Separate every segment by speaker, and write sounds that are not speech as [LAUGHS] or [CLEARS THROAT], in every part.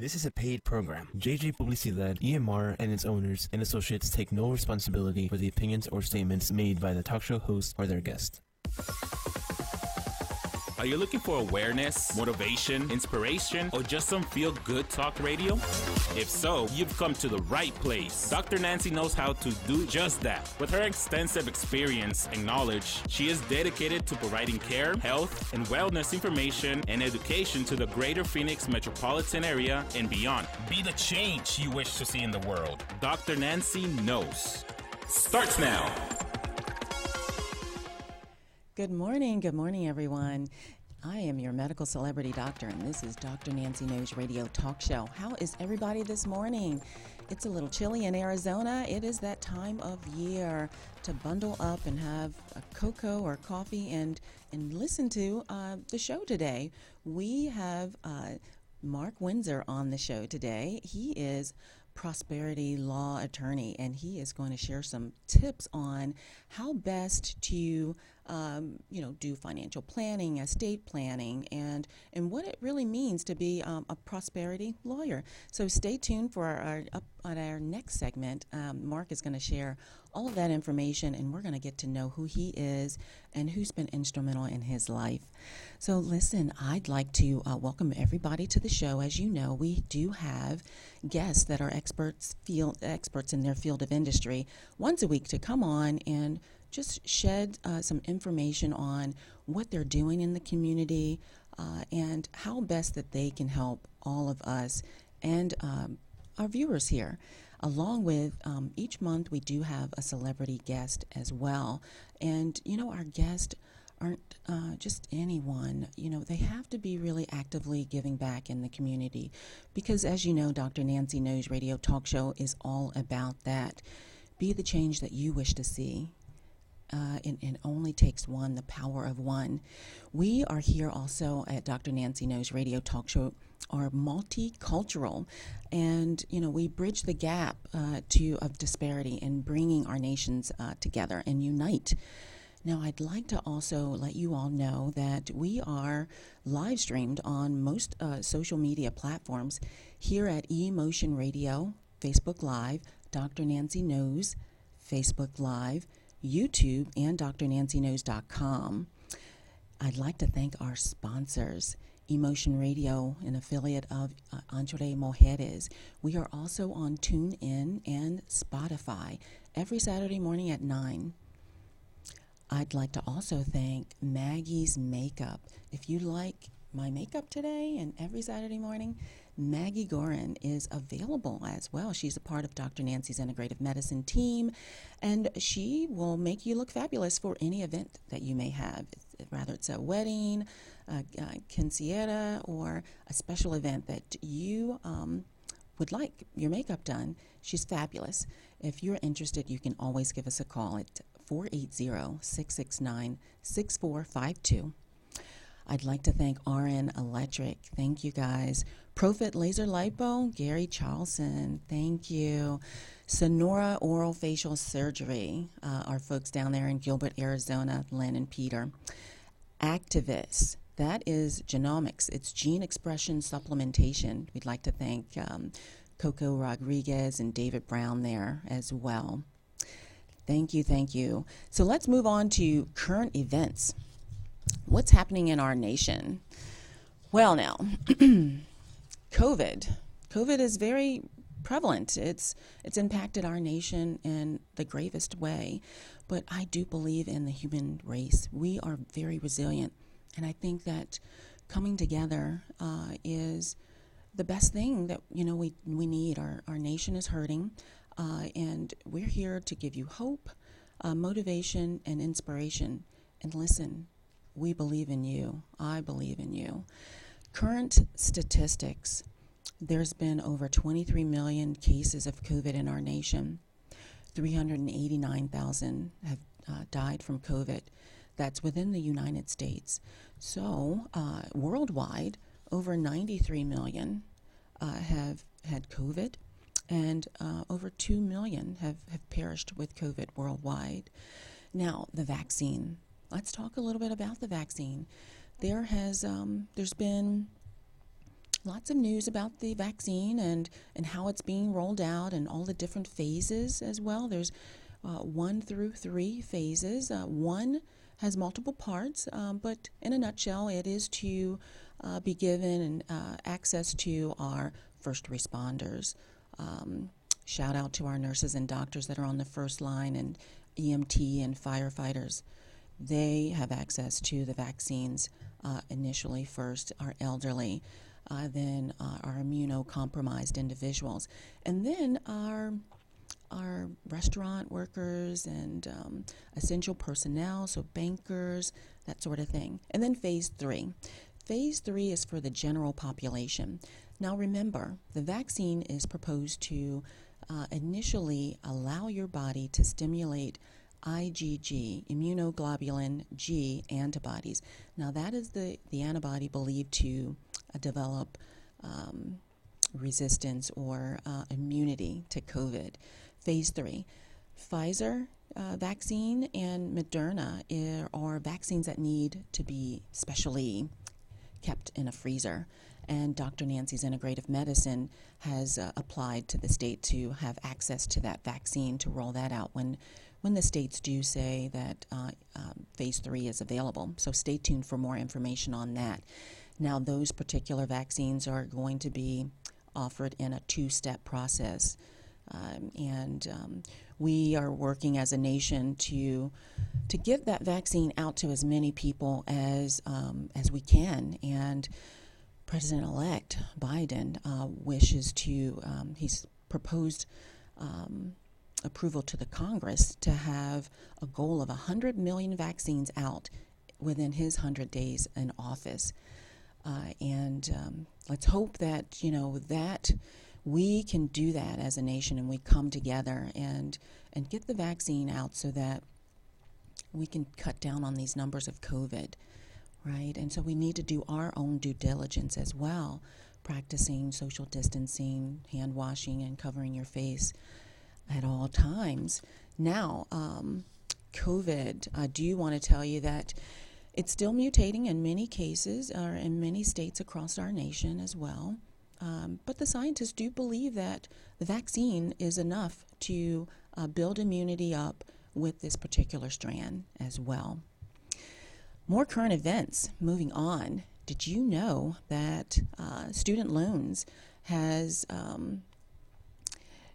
Speaker 1: This is a paid program. JJ Publicidad, EMR, and its owners and associates take no responsibility for the opinions or statements made by the talk show host or their guest.
Speaker 2: Are you looking for awareness, motivation, inspiration, or just some feel good talk radio? If so, you've come to the right place. Dr. Nancy knows how to do just that. With her extensive experience and knowledge, she is dedicated to providing care, health, and wellness information and education to the greater Phoenix metropolitan area and beyond. Be the change you wish to see in the world. Dr. Nancy knows. Starts now.
Speaker 3: Good morning. Good morning, everyone. I am your medical celebrity doctor, and this is Dr. Nancy Knows Radio Talk Show. How is everybody this morning? It's a little chilly in Arizona. It is that time of year to bundle up and have a cocoa or coffee and and listen to uh, the show today. We have uh, Mark Winsor on the show today. He is prosperity law attorney, and he is going to share some tips on how best to um, you know, do financial planning, estate planning, and and what it really means to be um, a prosperity lawyer. So stay tuned for our, our up on our next segment. Um, Mark is going to share all of that information, and we're going to get to know who he is and who's been instrumental in his life. So listen, I'd like to uh, welcome everybody to the show. As you know, we do have guests that are experts field experts in their field of industry once a week to come on and just shed uh, some information on what they're doing in the community uh, and how best that they can help all of us and um, our viewers here. Along with um, each month, we do have a celebrity guest as well. And, you know, our guests aren't uh, just anyone. You know, they have to be really actively giving back in the community because, as you know, Dr. Nancy Knows Radio Talk Show is all about that. Be the change that you wish to see uh, and, it only takes one, the power of one. We are here also at Dr. Nancy Knows Radio Talk Show are multicultural, and you know we bridge the gap uh, to of disparity in bringing our nations uh, together and unite. Now, I'd like to also let you all know that we are live streamed on most uh, social media platforms here at eMotion Radio, Facebook Live, Dr. Nancy Knows, Facebook Live, YouTube, and drnancyknows.com. I'd like to thank our sponsors. eMotion Radio, an affiliate of uh, Entre Mujeres. We are also on TuneIn and Spotify every Saturday morning at 9. I'd like to also thank Maggie's Makeup. If you like my makeup today and every Saturday morning, Maggie Gorin is available as well. She's a part of Dr. Nancy's integrative medicine team, and she will make you look fabulous for any event that you may have. Rather, it's a wedding, a, a quinceañera, or a special event that you um, would like your makeup done. She's fabulous. If you're interested, you can always give us a call at 480 669 6452. I'd like to thank RN Electric. Thank you guys. Profit Laser Lipo, Gary Charlson. Thank you. Sonora Oral Facial Surgery, uh, our folks down there in Gilbert, Arizona, Len and Peter. Activist, that is genomics. It's gene expression supplementation. We'd like to thank um, Coco Rodriguez and David Brown there as well. Thank you, thank you. So let's move on to current events. What's happening in our nation? Well, now, [CLEARS THROAT] COVID. COVID is very prevalent. It's it's impacted our nation in the gravest way, but I do believe in the human race. We are very resilient, and I think that coming together uh, is the best thing that you know we we need. Our our nation is hurting, uh, and we're here to give you hope, uh, motivation, and inspiration. And listen, we believe in you. I believe in you. Current statistics there's been over 23 million cases of COVID in our nation. 389,000 have uh, died from COVID. That's within the United States. So, uh, worldwide, over 93 million uh, have had COVID, and uh, over 2 million have, have perished with COVID worldwide. Now, the vaccine let's talk a little bit about the vaccine. There has um, there's been lots of news about the vaccine and, and how it's being rolled out and all the different phases as well. There's uh, one through three phases. Uh, one has multiple parts, um, but in a nutshell, it is to uh, be given uh, access to our first responders. Um, shout out to our nurses and doctors that are on the first line and EMT and firefighters. They have access to the vaccines uh, initially first, our elderly, uh, then uh, our immunocompromised individuals, and then our our restaurant workers and um, essential personnel, so bankers, that sort of thing. And then phase three. Phase three is for the general population. Now remember, the vaccine is proposed to uh, initially allow your body to stimulate IgG, immunoglobulin G antibodies. Now, that is the, the antibody believed to uh, develop um, resistance or uh, immunity to COVID. Phase three. Pfizer uh, vaccine and Moderna are vaccines that need to be specially kept in a freezer. And Dr. Nancy's Integrative Medicine has uh, applied to the state to have access to that vaccine to roll that out when when the states do say that uh, um, phase three is available. So stay tuned for more information on that. Now, those particular vaccines are going to be offered in a two step process. Um, and um, we are working as a nation to to get that vaccine out to as many people as um, as we can. And President-elect Biden uh, wishes to. Um, he's proposed um, approval to the Congress to have a goal of 100 million vaccines out within his 100 days in office. Uh, and um, let's hope that, you know, that we can do that as a nation and we come together and, and get the vaccine out so that we can cut down on these numbers of COVID, right? And so we need to do our own due diligence as well, practicing social distancing, hand washing, and covering your face at all times. Now, um, COVID, I do want to tell you that it's still mutating in many cases or in many states across our nation as well. Um, but the scientists do believe that the vaccine is enough to uh, build immunity up with this particular strand as well. More current events. Moving on. Did you know that uh, student loans has um,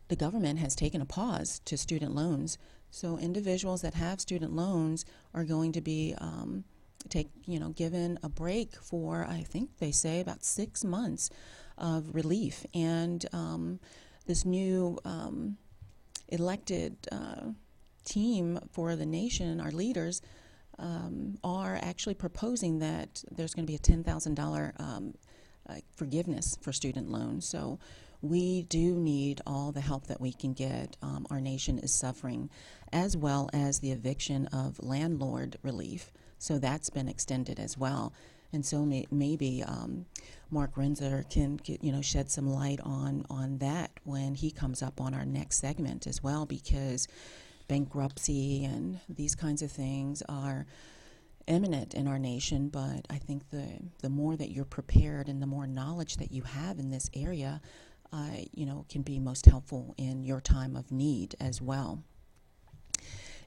Speaker 3: the government has taken a pause to student loans. So individuals that have student loans are going to be um, take you know given a break for I think they say about six months of relief, and um, this new um, elected uh, team for the nation, our leaders. Um, are actually proposing that there's going to be a $10,000 um, uh, forgiveness for student loans. So we do need all the help that we can get. Um, our nation is suffering, as well as the eviction of landlord relief. So that's been extended as well. And so may, maybe um, Mark Renzer can get, you know shed some light on on that when he comes up on our next segment as well, because bankruptcy and these kinds of things are imminent in our nation, but I think the the more that you're prepared and the more knowledge that you have in this area, uh, you know, can be most helpful in your time of need as well.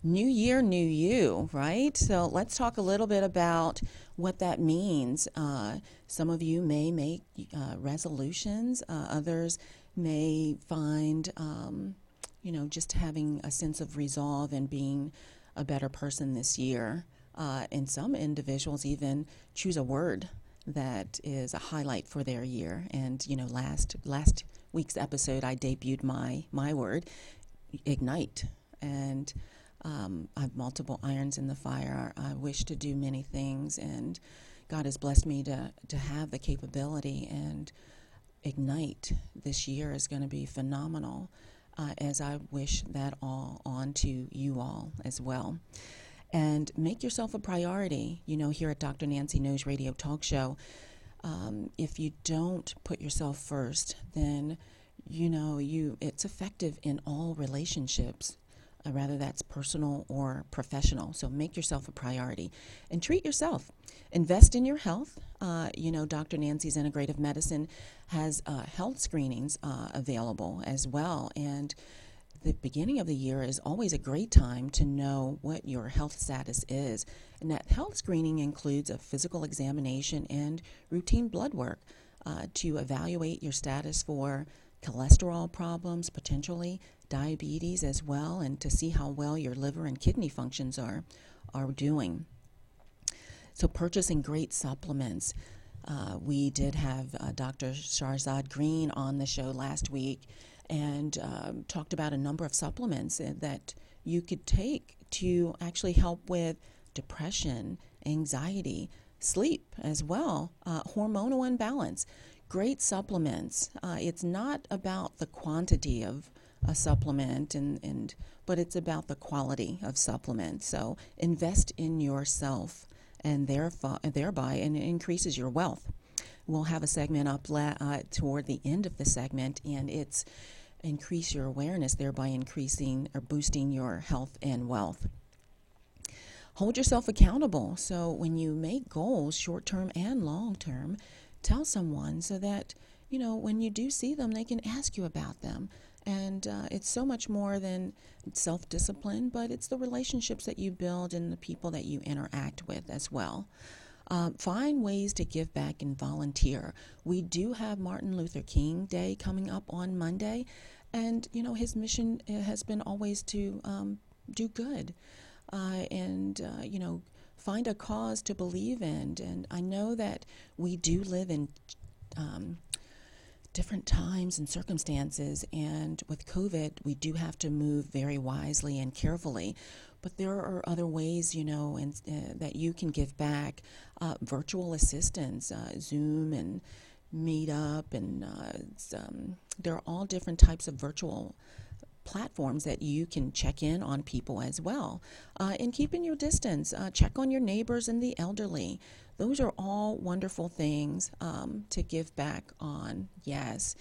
Speaker 3: New year, new you, right? So let's talk a little bit about what that means. Uh, some of you may make uh, resolutions, uh, others may find, um, you know, just having a sense of resolve and being a better person this year. Uh, and some individuals even choose a word that is a highlight for their year. And you know, last last week's episode, I debuted my my word, ignite, and um, I have multiple irons in the fire. I wish to do many things, and God has blessed me to to have the capability and ignite. This year is going to be phenomenal, uh, as I wish that all on to you all as well. And make yourself a priority. You know, here at Dr. Nancy Knows Radio Talk Show um, if you don't put yourself first, then you know you it's effective in all relationships uh, rather that's personal or professional. So make yourself a priority and treat yourself. Invest in your health. Uh, you know, Dr. Nancy's Integrative Medicine has uh, health screenings uh, available as well. And the beginning of the year is always a great time to know what your health status is. And that health screening includes a physical examination and routine blood work uh, to evaluate your status for cholesterol problems, potentially diabetes as well, and to see how well your liver and kidney functions are, are doing. So, purchasing great supplements. Uh, we did have uh, Dr. Sharzad Green on the show last week and um, talked about a number of supplements that you could take to actually help with depression, anxiety, sleep as well, uh, hormonal imbalance great supplements. Uh, it's not about the quantity of a supplement and, and but it's about the quality of supplement. So invest in yourself and therefore, thereby and it increases your wealth. We'll have a segment up uh, toward the end of the segment, and it's increase your awareness, thereby increasing or boosting your health and wealth. Hold yourself accountable. So when you make goals, short term and long term, tell someone so that, you know, when you do see them, they can ask you about them. And uh, it's so much more than self discipline, but it's the relationships that you build and the people that you interact with as well. Uh, find ways to give back and volunteer. We do have Martin Luther King Day coming up on Monday, and you know his mission uh, has been always to um, do good, uh, and uh, you know find a cause to believe in. And I know that we do live in um, different times and circumstances, and with COVID, we do have to move very wisely and carefully. But there are other ways, you know, and uh, that you can give back. Uh, virtual assistance, uh, Zoom and Meetup, and uh, um, there are all different types of virtual platforms that you can check in on people as well. Uh, and keeping your distance, uh, check on your neighbors and the elderly. Those are all wonderful things um, to give back on, yes.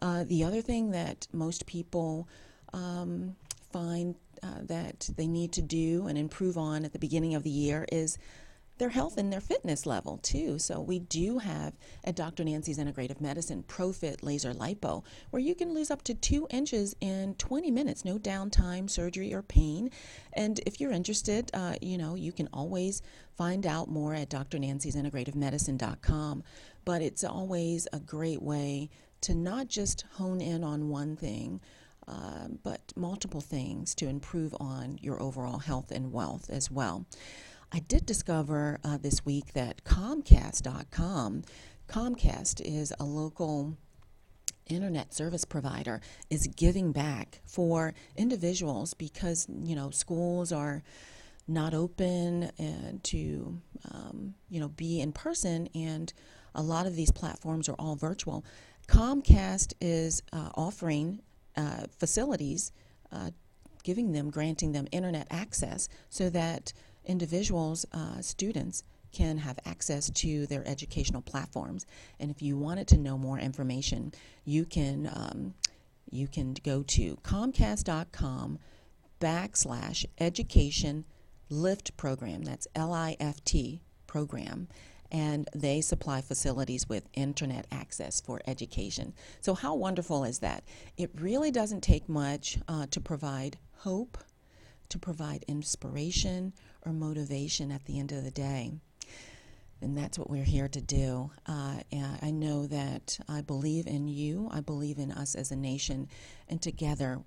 Speaker 3: Uh, the other thing that most people um, find uh, that they need to do and improve on at the beginning of the year is their health and their fitness level too. So we do have at Dr. Nancy's Integrative Medicine ProFit Laser Lipo, where you can lose up to two inches in 20 minutes, no downtime, surgery, or pain. And if you're interested, uh, you know you can always find out more at drnancy'sintegrativemedicine.com. But it's always a great way to not just hone in on one thing. Uh, but multiple things to improve on your overall health and wealth as well. I did discover uh, this week that Comcast.com, Comcast is a local internet service provider, is giving back for individuals because, you know, schools are not open and to, um, you know, be in person, and a lot of these platforms are all virtual. Comcast is uh, offering uh, facilities, uh, giving them, granting them internet access so that individuals, uh, students, can have access to their educational platforms. And if you wanted to know more information, you can um, you can go to comcast.com backslash education lift program. That's L I F T program. And they supply facilities with internet access for education. So, how wonderful is that? It really doesn't take much uh, to provide hope, to provide inspiration, or motivation at the end of the day. And that's what we're here to do. Uh, I know that I believe in you. I believe in us as a nation. And together,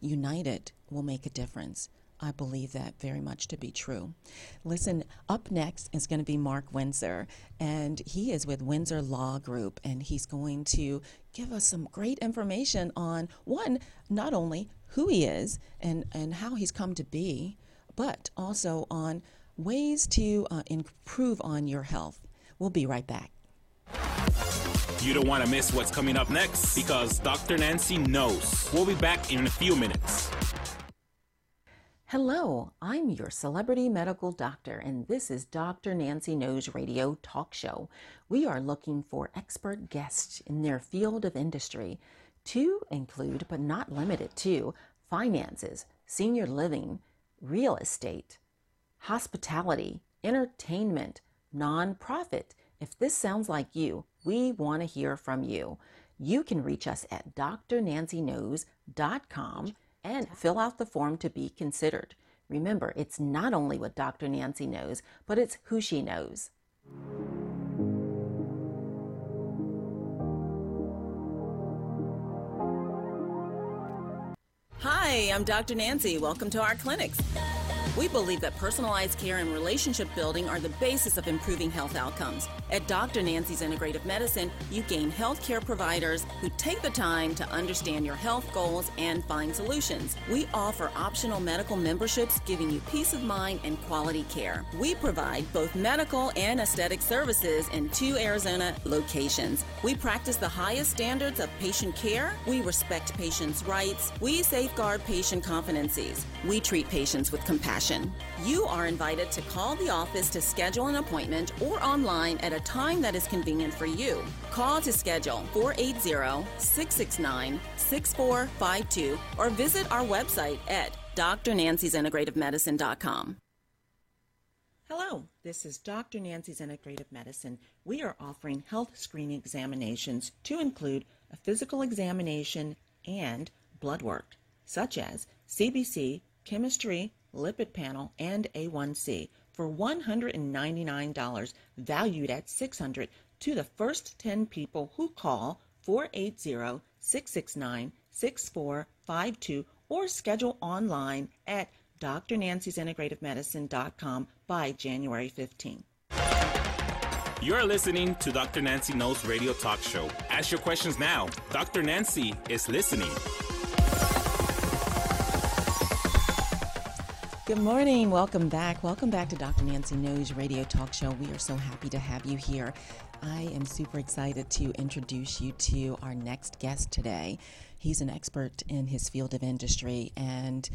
Speaker 3: united, will make a difference. I believe that very much to be true. Listen, up next is going to be Mark Winsor, and he is with Winsor Law Group, and he's going to give us some great information on one, not only who he is and, and how he's come to be, but also on ways to uh, improve on your health. We'll be right back.
Speaker 2: You don't want to miss what's coming up next because Dr. Nancy knows. We'll be back in a few minutes.
Speaker 3: Hello, I'm your celebrity medical doctor, and this is Dr. Nancy Knows Radio Talk Show. We are looking for expert guests in their field of industry to include, but not limited to, finances senior living, real estate, hospitality, entertainment, nonprofit. If this sounds like you, we want to hear from you. You can reach us at drnancyknows.com and fill out the form to be considered. Remember, it's not only what Dr. Nancy knows, but it's who she knows. Hi, I'm Dr. Nancy. Welcome to our clinics. We believe that personalized care and relationship building are the basis of improving health outcomes. At Dr. Nancy's Integrative Medicine, you gain healthcare providers who take the time to understand your health goals and find solutions. We offer optional medical memberships giving you peace of mind and quality care. We provide both medical and aesthetic services in two Arizona locations. We practice the highest standards of patient care. We respect patients' rights. We safeguard patient confidences. We treat patients with compassion. You are invited to call the office to schedule an appointment or online at a time that is convenient for you. Call to schedule 480 669 6452 or visit our website at drnancy'sintegrativemedicine.com. Hello, this is Dr. Nancy's Integrative Medicine. We are offering health screening examinations to include a physical examination and blood work, such as CBC, chemistry, lipid panel, and A1C for $199, valued at $600 to the first 10 people who call 480-669-6452 or schedule online at drnancy'sintegrativemedicine.com by January 15.
Speaker 2: You're listening to Dr. Nancy Knows Radio Talk Show. Ask your questions now. Dr. Nancy is listening.
Speaker 3: Good morning. Welcome back. Welcome back to Dr. Nancy Knows Radio Talk Show. We are so happy to have you here. I am super excited to introduce you to our next guest today. He's an expert in his field of industry and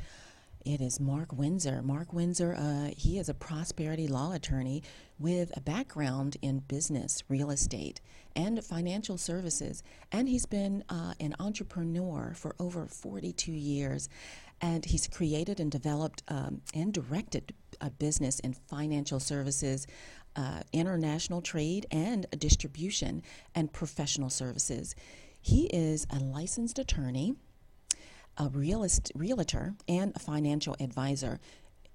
Speaker 3: it is Mark Winsor. Mark Winsor, uh, he is a prosperity law attorney with a background in business, real estate, and financial services. And he's been uh, an entrepreneur for over 42 years. And he's created and developed um, and directed a business in financial services, uh, international trade, and distribution, and professional services. He is a licensed attorney a realist, realtor and a financial advisor.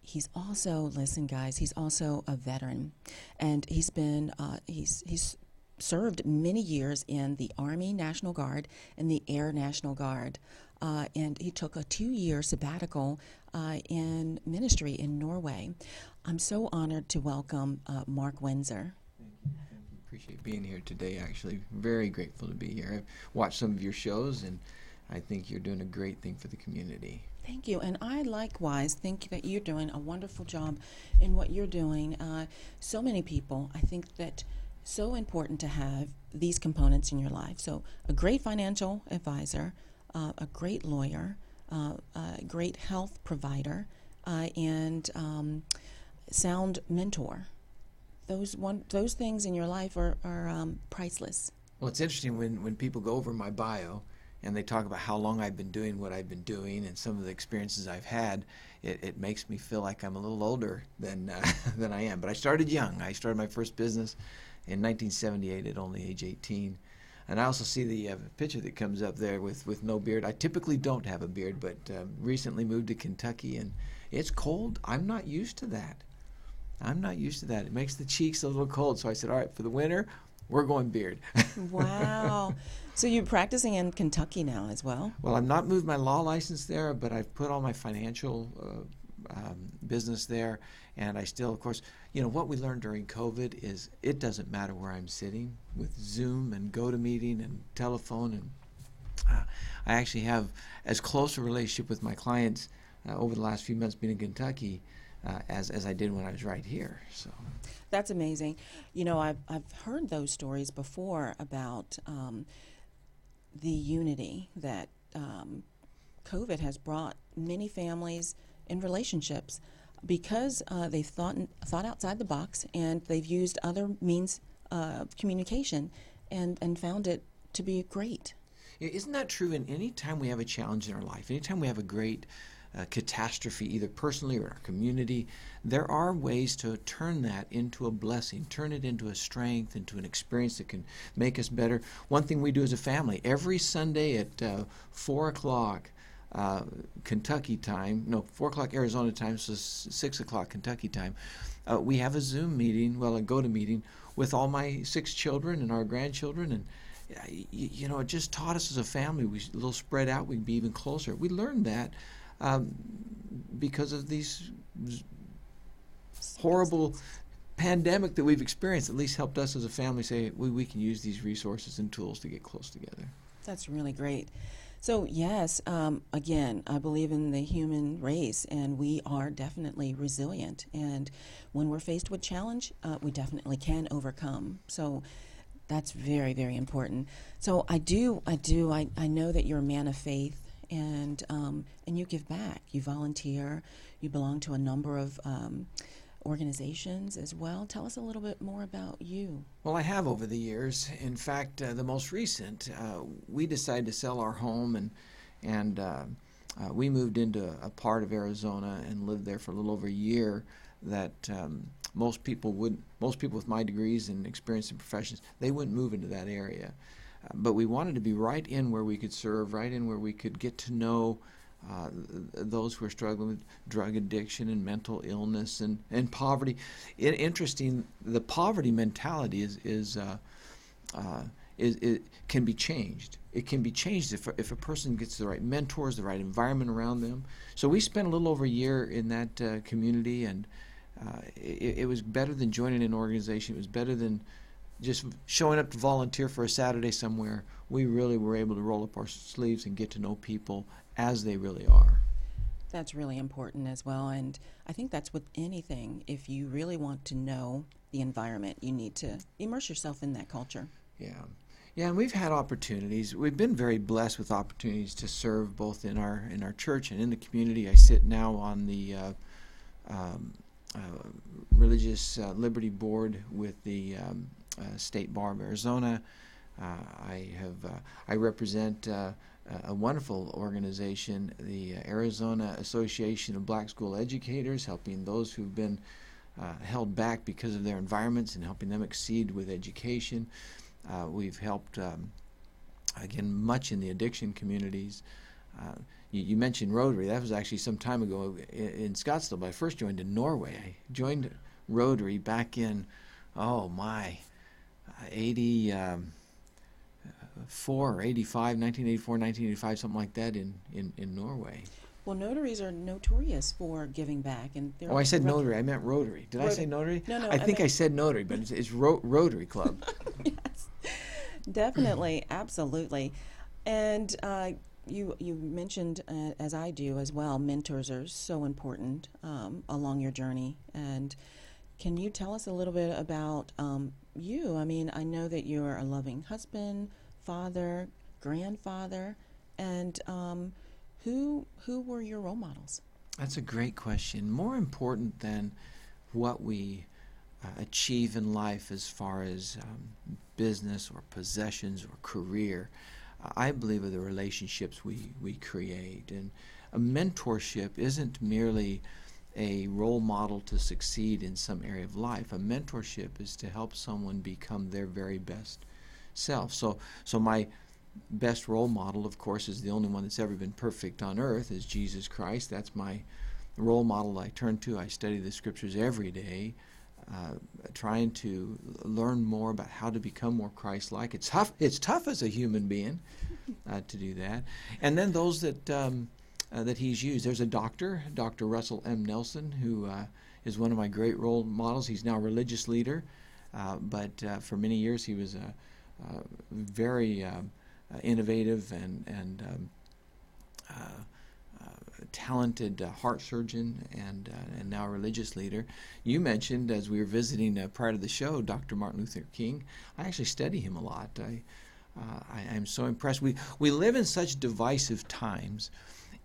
Speaker 3: He's also, listen, guys, he's also a veteran, and he's been uh, he's he's served many years in the Army National Guard and the Air National Guard. Uh, and he took a two year sabbatical uh, in ministry in Norway. I'm so honored to welcome uh, Mark Winsor. Thank you.
Speaker 4: Appreciate being here today, actually. Very grateful to be here. I've watched some of your shows and I think you're doing a great thing for the community.
Speaker 3: Thank you. And I likewise think that you're doing a wonderful job in what you're doing. Uh, so many people, I think that so important to have these components in your life. So, a great financial advisor, uh, a great lawyer, uh, a great health provider, uh, and um, sound mentor. Those one, those things in your life are, are um, priceless.
Speaker 4: Well, it's interesting when, when people go over my bio and they talk about how long I've been doing what I've been doing and some of the experiences I've had, it, it makes me feel like I'm a little older than uh, [LAUGHS] than I am. But I started young. I started my first business in 1978 at only age 18. And I also see the uh, picture that comes up there with, with no beard. I typically don't have a beard, but um, recently moved to Kentucky and it's cold. I'm not used to that. I'm not used to that. It makes the cheeks a little cold. So I said, all right, for the winter, we're going beard. [LAUGHS]
Speaker 3: wow. So you're practicing in Kentucky now as well?
Speaker 4: Well, I've not moved my law license there, but I've put all my financial uh, um, business there, and I still, of course, you know, what we learned during COVID is it doesn't matter where I'm sitting with Zoom and GoToMeeting and telephone, and uh, I actually have as close a relationship with my clients uh, over the last few months being in Kentucky uh, as as I did when I was right here. So.
Speaker 3: That's amazing. You know, I've, I've heard those stories before about um, the unity that um, COVID has brought many families in relationships because uh, they've thought, thought outside the box and they've used other means of communication and, and found it to be great.
Speaker 4: Isn't that true in any time we have a challenge in our life? Anytime we have a great uh, catastrophe, either personally or in our community, there are ways to turn that into a blessing, turn it into a strength, into an experience that can make us better. One thing we do as a family, every Sunday at uh, 4 o'clock, uh, Kentucky time, no, 4 o'clock Arizona time, so 6 o'clock Kentucky time, uh, we have a Zoom meeting, well, a GoTo meeting with all my six children and our grandchildren. And, you, you know, it just taught us as a family, we a little spread out, we'd be even closer. We learned that um, because of these horrible pandemic that we've experienced at least helped us as a family say we, we can use these resources and tools to get close together.
Speaker 3: That's really great. So, yes, um, again, I believe in the human race, and we are definitely resilient. And when we're faced with challenge, uh, we definitely can overcome. So, that's very, very important. So, I do, I do, I, I know that you're a man of faith, and um, and you give back. You volunteer. You belong to a number of um, organizations as well. Tell us a little bit more about you.
Speaker 4: Well, I have over the years. In fact, uh, the most recent, uh, we decided to sell our home and and uh, uh we moved into a part of Arizona and lived there for a little over a year. That um, most people would, most people with my degrees and experience in professions, they wouldn't move into that area. Uh, but we wanted to be right in where we could serve, right in where we could get to know uh, those who are struggling with drug addiction and mental illness and, and poverty. It, interesting, the poverty mentality is is, uh, uh, is it can be changed. It can be changed if, if a person gets the right mentors, the right environment around them. So we spent a little over a year in that uh, community, and uh, it, it was better than joining an organization. It was better than just showing up to volunteer for a Saturday somewhere. We really were able to roll up our sleeves and get to know people as they really are.
Speaker 3: That's really important as well. And I think that's with anything. If you really want to know the environment, you need to immerse yourself in that culture.
Speaker 4: Yeah. Yeah, and we've had opportunities. We've been very blessed with opportunities to serve both in our in our church and in the community. I sit now on the uh, um, uh, Religious uh, Liberty Board with the um, uh, State Bar of Arizona. Uh, I have uh, I represent a wonderful organization, the Arizona Association of Black School Educators, helping those who've been uh, held back because of their environments and helping them exceed with education. Uh, we've helped, um, again, much in the addiction communities. Uh, you, you, mentioned Rotary. That was actually some time ago in, in, Scottsdale, but I first joined in Norway. I joined Rotary back in, oh my, 80. Um, 4 or 85, 1984, 1985, something like that in, in, in Norway.
Speaker 3: Well, notaries are notorious for giving back, and
Speaker 4: oh, I said notary. I meant Rotary. Did Rot- I say notary?
Speaker 3: No, no.
Speaker 4: I, I think I said notary, but it's, it's ro- Rotary Club. [LAUGHS]
Speaker 3: yes, definitely, absolutely, and uh, you you mentioned uh, as I do as well. Mentors are so important um, along your journey, and can you tell us a little bit about um, you? I mean, I know that you're a loving husband, father, grandfather, and um, who who were your role models?
Speaker 4: That's a great question. More important than what we uh, achieve in life as far as um, business or possessions or career, I believe are the relationships we, we create. And a mentorship isn't merely a role model to succeed in some area of life. A mentorship is to help someone become their very best self. So, so my best role model, of course, is the only one that's ever been perfect on earth, is Jesus Christ. That's my role model I turn to. I study the scriptures every day, uh, trying to learn more about how to become more Christ-like. It's tough. It's tough as a human being uh, to do that. And then those that um, uh, that he's used. There's a doctor, Dr. Russell M. Nelson, who uh, is one of my great role models. He's now a religious leader, uh, but uh, for many years he was a very um, uh, innovative and and um, uh, talented heart surgeon and and now religious leader. You mentioned as we were visiting prior to the show, Dr. Martin Luther King. I actually study him a lot. I, I am so impressed. We we live in such divisive times,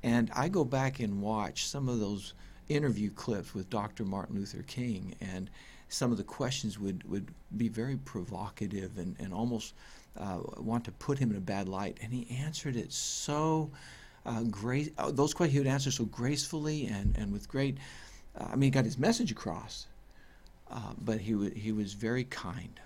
Speaker 4: and I go back and watch some of those interview clips with Dr. Martin Luther King and some of the questions would, would be very provocative and, and almost uh, want to put him in a bad light. And he answered it so uh, uh, those questions he would answer so gracefully and, and with great, uh, I mean, he got his message across, uh, but he, w- he was very kind.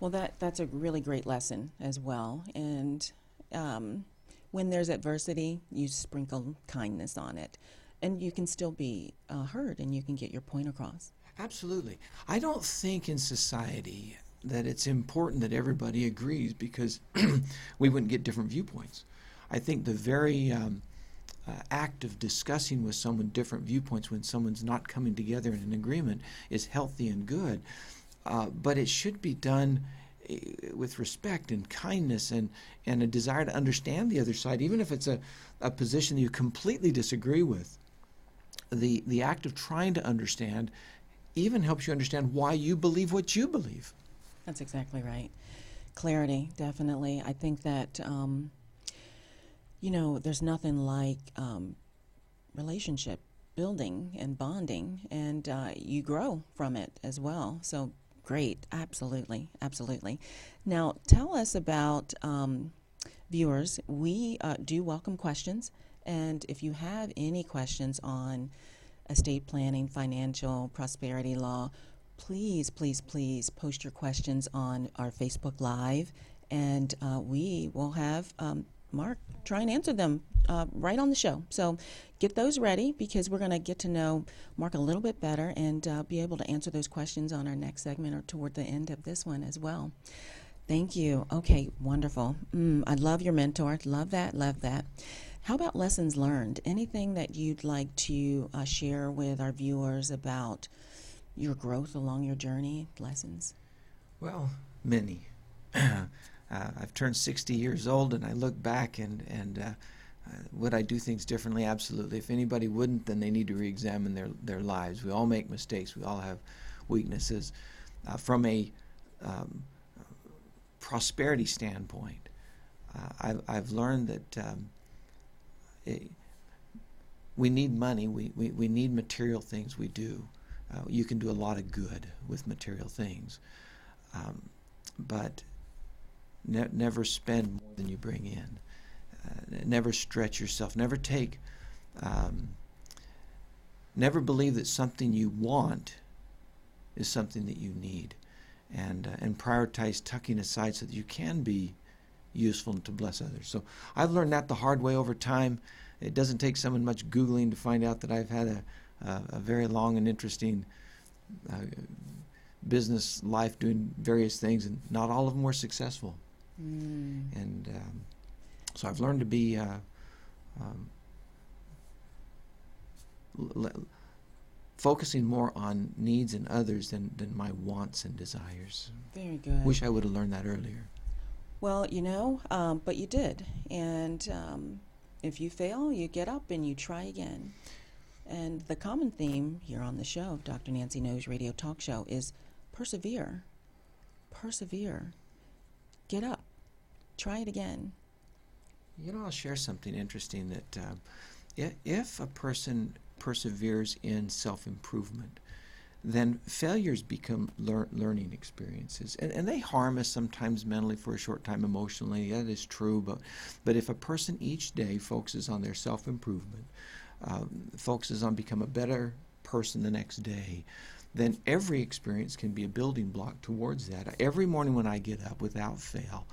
Speaker 3: Well, that that's a really great lesson as well. And um, when there's adversity, you sprinkle kindness on it, and you can still be uh, heard, and you can get your point across.
Speaker 4: Absolutely. I don't think in society that it's important that everybody agrees because [CLEARS THROAT] we wouldn't get different viewpoints. I think the very um, uh, act of discussing with someone different viewpoints when someone's not coming together in an agreement is healthy and good. Uh, but it should be done eh, with respect and kindness and, and a desire to understand the other side, even if it's a, a position that you completely disagree with. The, the act of trying to understand even helps you understand why you believe what you believe.
Speaker 3: That's exactly right. Clarity, definitely. I think that, um, you know, there's nothing like um, relationship building and bonding, and uh, you grow from it as well. So great, absolutely, absolutely. Now, tell us about um, viewers. We uh, do welcome questions, and if you have any questions on estate planning, financial, prosperity law, please, please, please post your questions on our Facebook Live, and uh, we will have um, Mark try and answer them uh, right on the show. So get those ready because we're going to get to know Mark a little bit better and uh, be able to answer those questions on our next segment or toward the end of this one as well. Thank you. Okay, wonderful. Mm, I love your mentor. Love that. Love that. How about lessons learned? Anything that you'd like to uh, share with our viewers about your growth along your journey, lessons?
Speaker 4: Well, many. [CLEARS THROAT] uh, I've turned 60 years old, and I look back and and uh, uh, would I do things differently? Absolutely. If anybody wouldn't, then they need to re-examine their their lives. We all make mistakes. We all have weaknesses. Uh, from a um, prosperity standpoint, uh, I've I've learned that. Um, we need money. We, we, we need material things. We do. Uh, you can do a lot of good with material things, um, but ne- never spend more than you bring in. Uh, never stretch yourself. Never take. Um, never believe that something you want is something that you need, and uh, and prioritize tucking aside so that you can be useful and to bless others. So I've learned that the hard way over time. It doesn't take someone much googling to find out that I've had a uh, a very long and interesting uh, business life doing various things, and not all of them were successful.
Speaker 3: Mm.
Speaker 4: And um, so I've learned to be uh, um, l- focusing more on needs and others than, than my wants and desires.
Speaker 3: Very good.
Speaker 4: Wish I would have learned that earlier.
Speaker 3: Well, you know, um, but you did. And um, if you fail, you get up and you try again. And the common theme here on the show of Dr. Nancy Knows Radio Talk Show is persevere. Persevere. Get up. Try it again.
Speaker 4: You know, I'll share something interesting that if, if a person perseveres in self improvement, then failures become lear- learning experiences. And, and they harm us sometimes mentally for a short time, emotionally. That is true. But, but if a person each day focuses on their self improvement, um, focuses on become a better person the next day, then every experience can be a building block towards that. Every morning when I get up, without fail,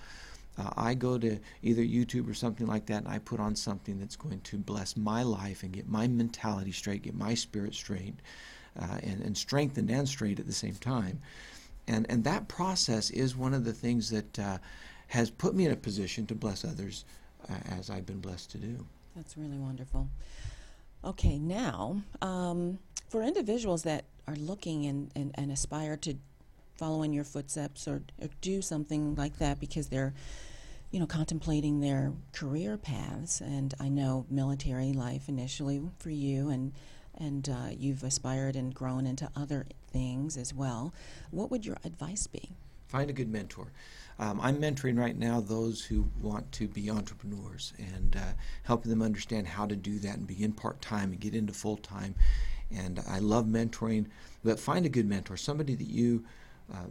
Speaker 4: uh, I go to either YouTube or something like that, and I put on something that's going to bless my life and get my mentality straight, get my spirit straight, uh, and, and strengthened and straight at the same time. And, and that process is one of the things that uh, has put me in a position to bless others uh, as I've been blessed to do.
Speaker 3: That's really wonderful. Okay, now, um, for individuals that are looking and, and, and aspire to follow in your footsteps or, or do something like that because they're, you know, contemplating their career paths, and I know military life initially for you, and and uh, you've aspired and grown into other things as well. What would your advice be?
Speaker 4: Find a good mentor. Um, I'm mentoring right now those who want to be entrepreneurs and uh, helping them understand how to do that and begin part time and get into full time. And I love mentoring, but find a good mentor, somebody that you uh,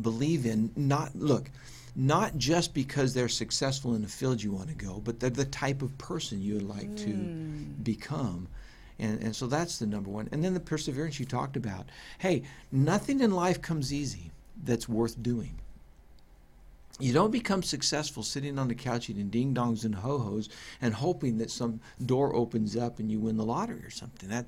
Speaker 4: believe in. Not look, not just because they're successful in the field you want to go, but they're the type of person you would like to become. And, and so that's the number one. And then the perseverance you talked about. Hey, nothing in life comes easy that's worth doing. You don't become successful sitting on the couch eating ding dongs and ho hos and hoping that some door opens up and you win the lottery or something. That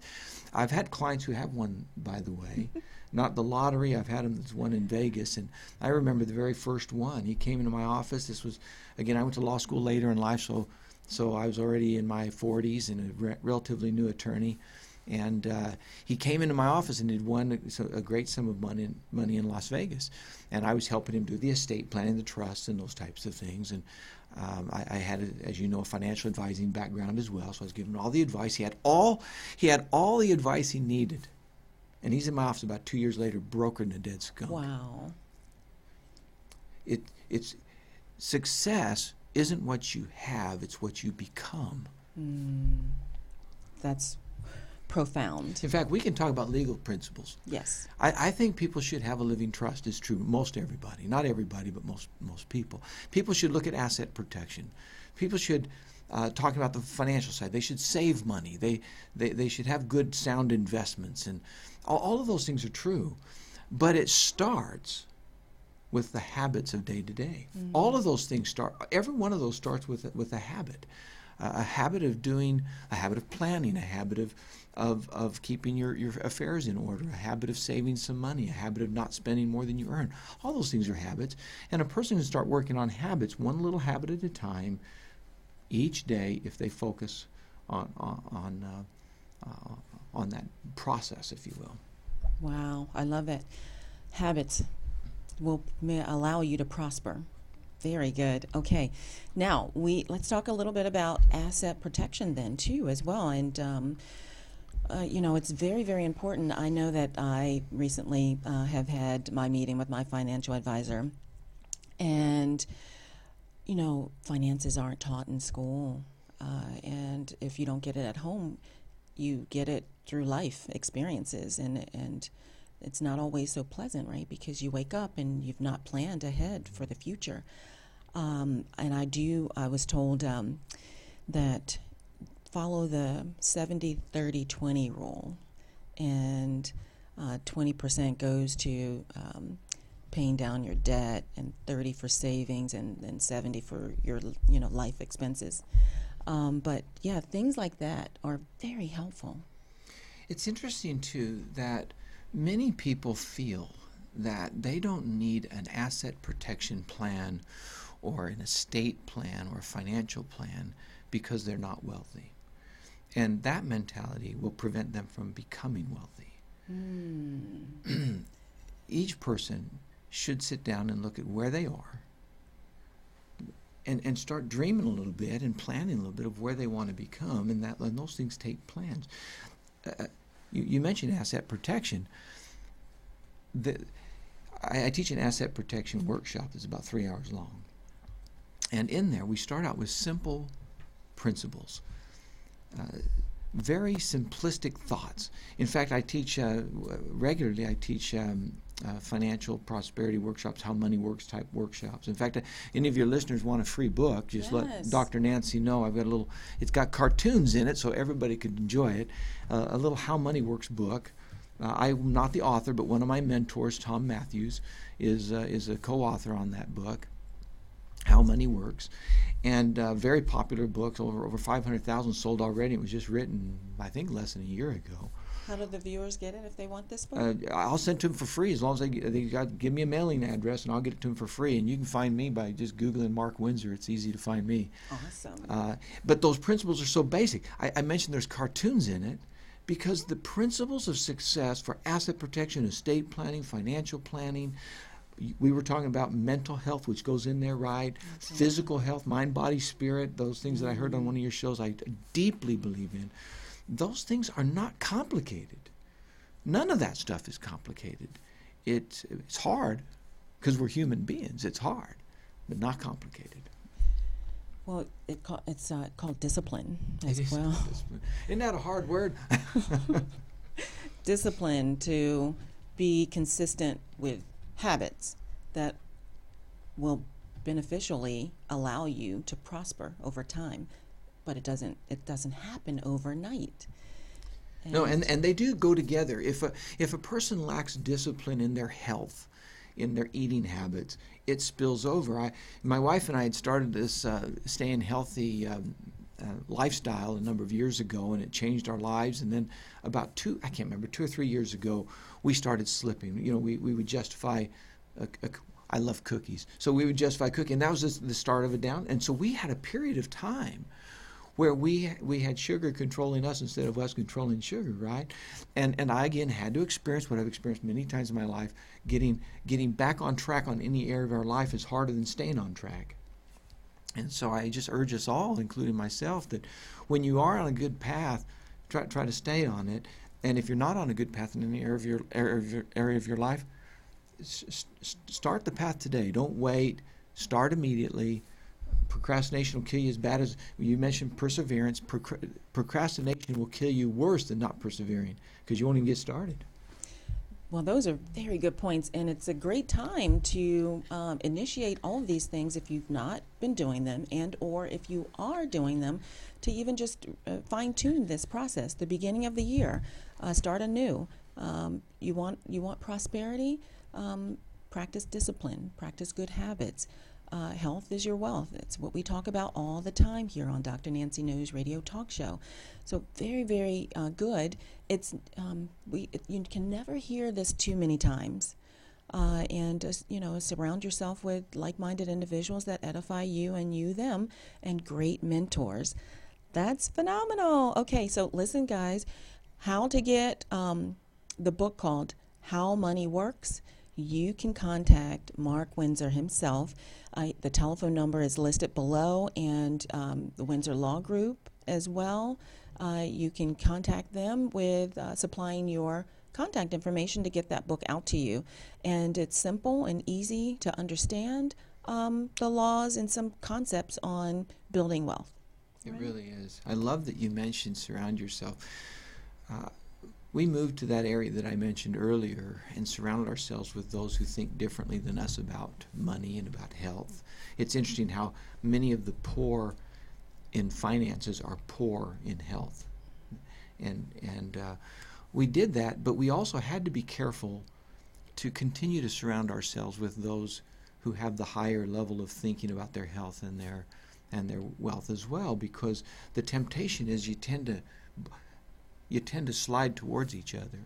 Speaker 4: I've had clients who have won, by the way, [LAUGHS] not the lottery. I've had them that's won in Vegas, and I remember the very first one. He came into my office. This was again. I went to law school later in life, so so I was already in my 40s and a re- relatively new attorney. And uh, he came into my office and had won a, a great sum of money, money in Las Vegas. And I was helping him do the estate planning, the trusts, and those types of things. And um, I, I, had, a, as you know, a financial advising background as well. So I was giving him all the advice. He had all, he had all the advice he needed. And he's in my office about two years later, brokered in a dead skunk.
Speaker 3: Wow.
Speaker 4: It, it's success isn't what you have; it's what you become.
Speaker 3: Mm, that's profound.
Speaker 4: In fact, we can talk about legal principles.
Speaker 3: Yes.
Speaker 4: I, I, think people should have a living trust. It's true. Most everybody, not everybody, but most most people. People should look at asset protection. People should uh, talk about the financial side. They should save money. They they, they should have good, sound investments, and all, all of those things are true. But it starts with the habits of day to day. All of those things start. Every one of those starts with with a habit, uh, a habit of doing, a habit of planning, a habit of of, of keeping your, your affairs in order, a habit of saving some money, a habit of not spending more than you earn. All those things are habits. And a person can start working on habits, one little habit at a time, each day, if they focus on on on, uh, uh, on that process, if you will.
Speaker 3: Wow, I love it. Habits will may allow you to prosper. Very good. Okay, now we let's talk a little bit about asset protection then too as well. And um, uh, you know, it's very very important. I know that I recently uh, have had my meeting with my financial advisor, and you know, finances aren't taught in school, uh, and if you don't get it at home, you get it through life experiences and and it's not always so pleasant, right? Because you wake up and you've not planned ahead for the future. Um, and I do, I was told um, that follow the 70 30 20 rule, and uh, 20% goes to um, paying down your debt, and 30 for savings, and then 70 for your you know life expenses. Um, but yeah, things like that are very helpful.
Speaker 4: It's interesting too that many people feel that they don't need an asset protection plan or an estate plan or a financial plan because they're not wealthy. And that mentality will prevent them from becoming wealthy.
Speaker 3: Mm.
Speaker 4: Each person should sit down and look at where they are and, and start dreaming a little bit and planning a little bit of where they want to become, and that and those things take plans. Uh, you, you mentioned asset protection. The, I, I teach an asset protection workshop that's about three hours long. And in there, we start out with simple principles, uh, very simplistic thoughts. In fact, I teach uh, regularly, I teach um, uh, financial prosperity workshops, how money works type workshops. In fact, uh, any of your listeners want a free book, just
Speaker 3: Yes.
Speaker 4: let Dr. Nancy know. I've got a little, it's got cartoons in it so everybody could enjoy it. Uh, a little How Money Works book. Uh, I'm not the author, but one of my mentors, Tom Matthews, is, uh, is a co author on that book. How Money Works, and uh, very popular books. Over over 500,000 sold already. It was just written, I think, less than a year ago.
Speaker 3: How do the viewers get it if they want this book?
Speaker 4: Uh, I'll send it to them for free as long as they they got give me a mailing address, and I'll get it to them for free. And you can find me by just googling Mark Winsor. It's easy to find me.
Speaker 3: awesome.
Speaker 4: Uh, but those principles are so basic. I, I mentioned there's cartoons in it because the principles of success for asset protection, estate planning, financial planning. We were talking about mental health, which goes in there, right? Physical health, mind, body, spirit, those things that I heard on one of your shows, I deeply believe in. Those things are not complicated. None of that stuff is complicated. It's, it's hard because we're human beings. It's hard, but not complicated.
Speaker 3: well, it it's uh, called discipline as
Speaker 4: It is-
Speaker 3: well.
Speaker 4: Isn't that a hard word? [LAUGHS]
Speaker 3: discipline to be consistent with habits that will beneficially allow you to prosper over time. But it doesn't it doesn't happen overnight.
Speaker 4: No, and, and they do go together. If a if a person lacks discipline in their health, in their eating habits, it spills over. I, my wife and I had started this uh, staying healthy um, uh, lifestyle a number of years ago, and it changed our lives. And then about two, I can't remember, two or three years ago, we started slipping. You know, we, we would justify. A, a, I love cookies, so we would justify cooking. And that was the start of a down. And so we had a period of time where we we had sugar controlling us instead of us controlling sugar, right? And and I again had to experience what I've experienced many times in my life. Getting getting back on track on any area of our life is harder than staying on track. And so I just urge us all, including myself, that when you are on a good path, try try to stay on it. And if you're not on a good path in any area of your area of your, area of your life, s- start the path today. Don't wait. Start immediately procrastination will kill you as bad as you mentioned perseverance. procrastination will kill you worse than not persevering because you won't even get started.
Speaker 3: Well, those are very good points, and it's a great time to um, initiate all of these things if you've not been doing them, and or if you are doing them, to even just uh, fine tune this process. The beginning of the year, uh, start anew. Um, you want you want prosperity. Um, practice discipline. Practice good habits. Uh, health is your wealth. It's what we talk about all the time here on Dr. Nancy Knows Radio Talk Show. So very, very uh, good. It's um, we it, you can never hear this too many times, uh, and uh, you know surround yourself with like-minded individuals that edify you and you them, and great mentors. That's phenomenal. Okay, so listen, guys, how to get um, the book called How Money Works. You can contact Mark Winsor himself I, the telephone number is listed below, and um, the Winsor Law Group as well. Uh, you can contact them with uh, supplying your contact information to get that book out to you. And it's simple and easy to understand um, the laws and some concepts on building wealth.
Speaker 4: It right? really is. I love that you mentioned surround yourself. Uh, we moved to that area that I mentioned earlier and surrounded ourselves with those who think differently than us about money and about health. It's interesting how many of the poor in finances are poor in health. And, and uh, we did that, but we also had to be careful to continue to surround ourselves with those who have the higher level of thinking about their health and their and their wealth as well because the temptation is you tend to you tend to slide towards each other.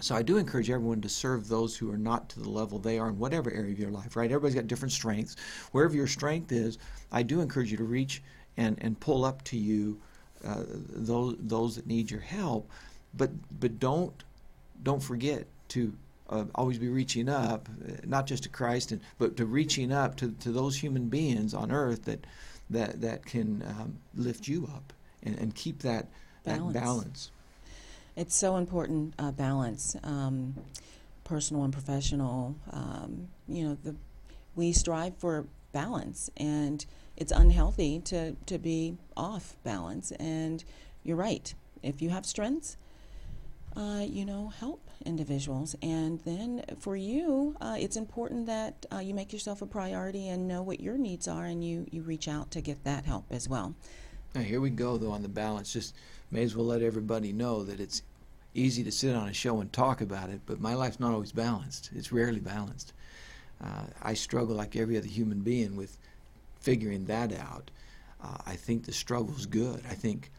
Speaker 4: So I do encourage everyone to serve those who are not to the level they are in whatever area of your life, right? Everybody's got different strengths. Wherever your strength is, I do encourage you to reach and, and pull up to you uh, those those that need your help. But but don't don't forget to uh, always be reaching up, uh, not just to Christ, and, but to reaching up to, to those human beings on earth that that that can um, lift you up and, and keep that balance. balance.
Speaker 3: It's so important uh, balance, um, personal and professional. Um, you know, the, we strive for balance, and it's unhealthy to to be off balance. And you're right. If you have strengths, uh, you know, help individuals. And then for you, uh, it's important that uh, you make yourself a priority and know what your needs are, and you you reach out to get that help as well.
Speaker 4: Now here we go though on the balance. Just may as well let everybody know that it's easy to sit on a show and talk about it, but my life's not always balanced. It's rarely balanced. Uh, I struggle like every other human being with figuring that out. Uh, I think the struggle's good. I think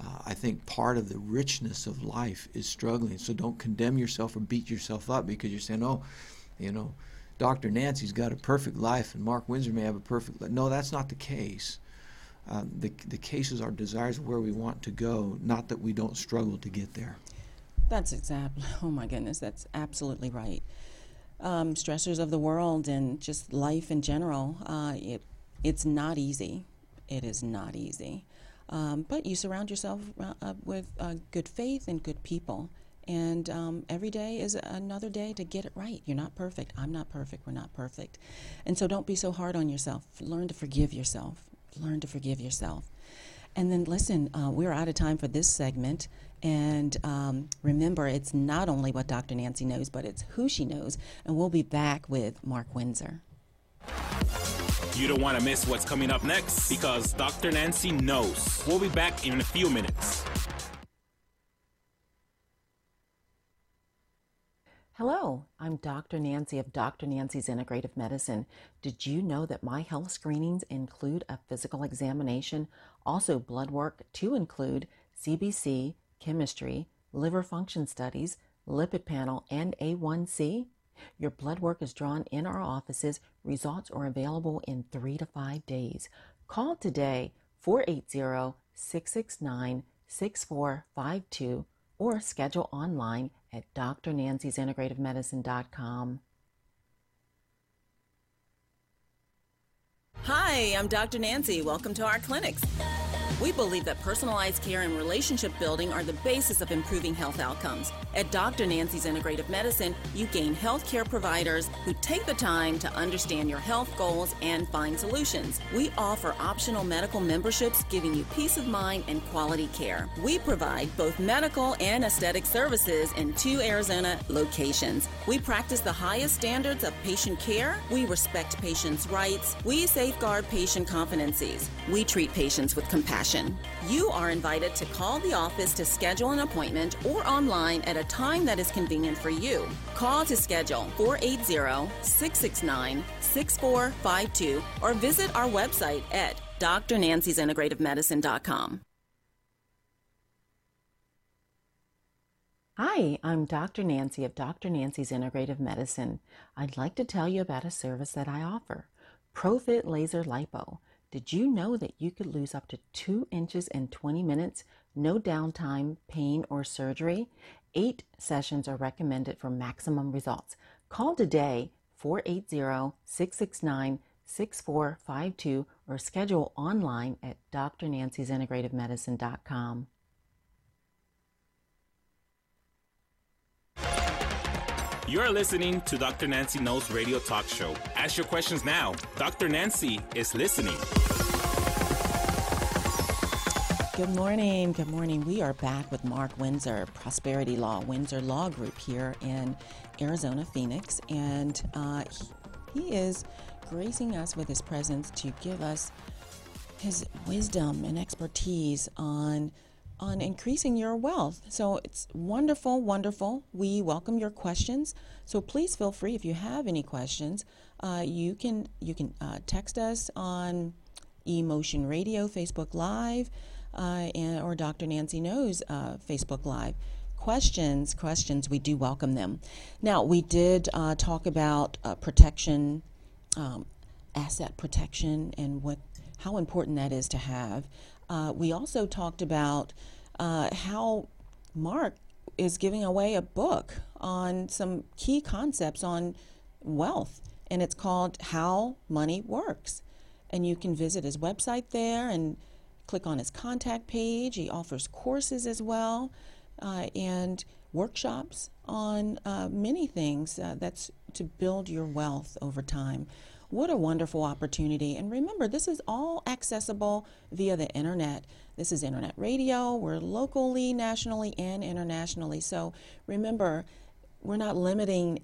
Speaker 4: uh, I think part of the richness of life is struggling. So don't condemn yourself or beat yourself up because you're saying, "Oh, you know, Dr. Nancy's got a perfect life and Mark Winsor may have a perfect life." No, that's not the case. Uh, the, the cases are desires where we want to go, not that we don't struggle to get there.
Speaker 3: That's exactly, [LAUGHS] oh my goodness, that's absolutely right. Um, stressors of the world and just life in general, uh, it, it's not easy. It is not easy. Um, but you surround yourself uh, with uh, good faith and good people. And um, every day is another day to get it right. You're not perfect. I'm not perfect. We're not perfect. And so don't be so hard on yourself. Learn to forgive yourself learn to forgive yourself. And then listen, uh, we're out of time for this segment. And um, remember, it's not only what Dr. Nancy knows, but it's who she knows. And we'll be back with Mark Winsor.
Speaker 2: You don't want to miss what's coming up next because Dr. Nancy knows. We'll be back in a few minutes.
Speaker 3: Hello, I'm Dr. Nancy of Dr. Nancy's Integrative Medicine. Did you know that my health screenings include a physical examination, also blood work to include CBC, chemistry, liver function studies, lipid panel, and A1C? Your blood work is drawn in our offices. Results are available in three to five days. Call today 480 669 6452 or schedule online at drnancy'sintegrativemedicine.com. Hi, I'm Dr. Nancy. Welcome to our clinics. We believe that personalized care and relationship building are the basis of improving health outcomes. At Dr. Nancy's Integrative Medicine, you gain healthcare providers who take the time to understand your health goals and find solutions. We offer optional medical memberships giving you peace of mind and quality care. We provide both medical and aesthetic services in two Arizona locations. We practice the highest standards of patient care. We respect patients' rights. We safeguard patient confidences. We treat patients with compassion. You are invited to call the office to schedule an appointment or online at a time that is convenient for you. Call to schedule 480 669 6452 or visit our website at drnancy'sintegrativemedicine.com. Hi, I'm Dr. Nancy of Dr. Nancy's Integrative Medicine. I'd like to tell you about a service that I offer Profit Laser Lipo. Did you know that you could lose up to 2 inches in 20 minutes, no downtime, pain, or surgery? Eight sessions are recommended for maximum results. Call today 480 669 6452 or schedule online at drnancy'sintegrativemedicine.com.
Speaker 2: You're listening to Dr. Nancy Knows Radio Talk Show. Ask your questions now. Dr. Nancy is listening.
Speaker 3: Good morning. Good morning. We are back with Mark Winsor, Prosperity Law, Winsor Law Group here in Arizona, Phoenix. And uh, he, he is gracing us with his presence to give us his wisdom and expertise on on increasing your wealth. So it's wonderful, wonderful. We welcome your questions. So please feel free if you have any questions. Uh, you can you can uh, text us on Emotion Radio, Facebook Live, uh, and, or Dr. Nancy Knows uh, Facebook Live. Questions, questions. We do welcome them. Now we did uh, talk about uh, protection, um, asset protection, and what how important that is to have. Uh, we also talked about uh, how Mark is giving away a book on some key concepts on wealth, and it's called How Money Works. And you can visit his website there and click on his contact page. He offers courses as well uh, and workshops on uh, many things uh, that's to build your wealth over time. What a wonderful opportunity. And remember, this is all accessible via the internet. This is internet radio. We're locally, nationally, and internationally. So remember, we're not limiting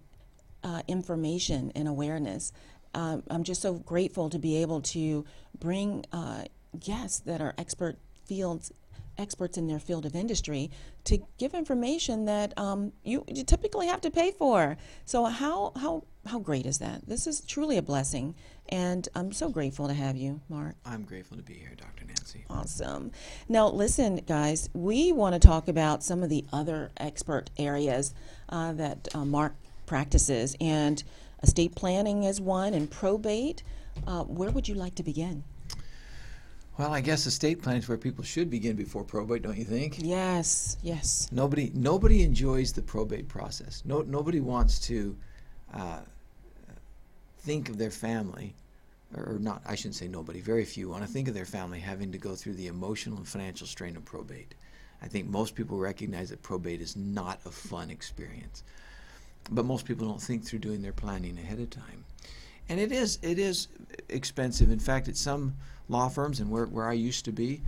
Speaker 3: uh, information and awareness. Um, I'm just so grateful to be able to bring uh, guests that are expert fields experts in their field of industry to give information that um, you, you, typically have to pay for. So how how how great is that? This is truly a blessing, and I'm so grateful to have you, Mark.
Speaker 4: I'm grateful to be here, Dr. Nancy.
Speaker 3: Awesome. Now, listen, guys, we want to talk about some of the other expert areas uh, that uh, Mark practices, and estate planning is one, and probate. Uh, where would you like to begin?
Speaker 4: Well, I guess estate planning is where people should begin before probate, don't you think?
Speaker 3: Yes, yes.
Speaker 4: Nobody, nobody enjoys the probate process. No, nobody wants to uh, think of their family, or not. I shouldn't say nobody. Very few want to think of their family having to go through the emotional and financial strain of probate. I think most people recognize that probate is not a fun experience, but most people don't think through doing their planning ahead of time, and it is it is expensive. In fact, at some law firms and where, where I used to be,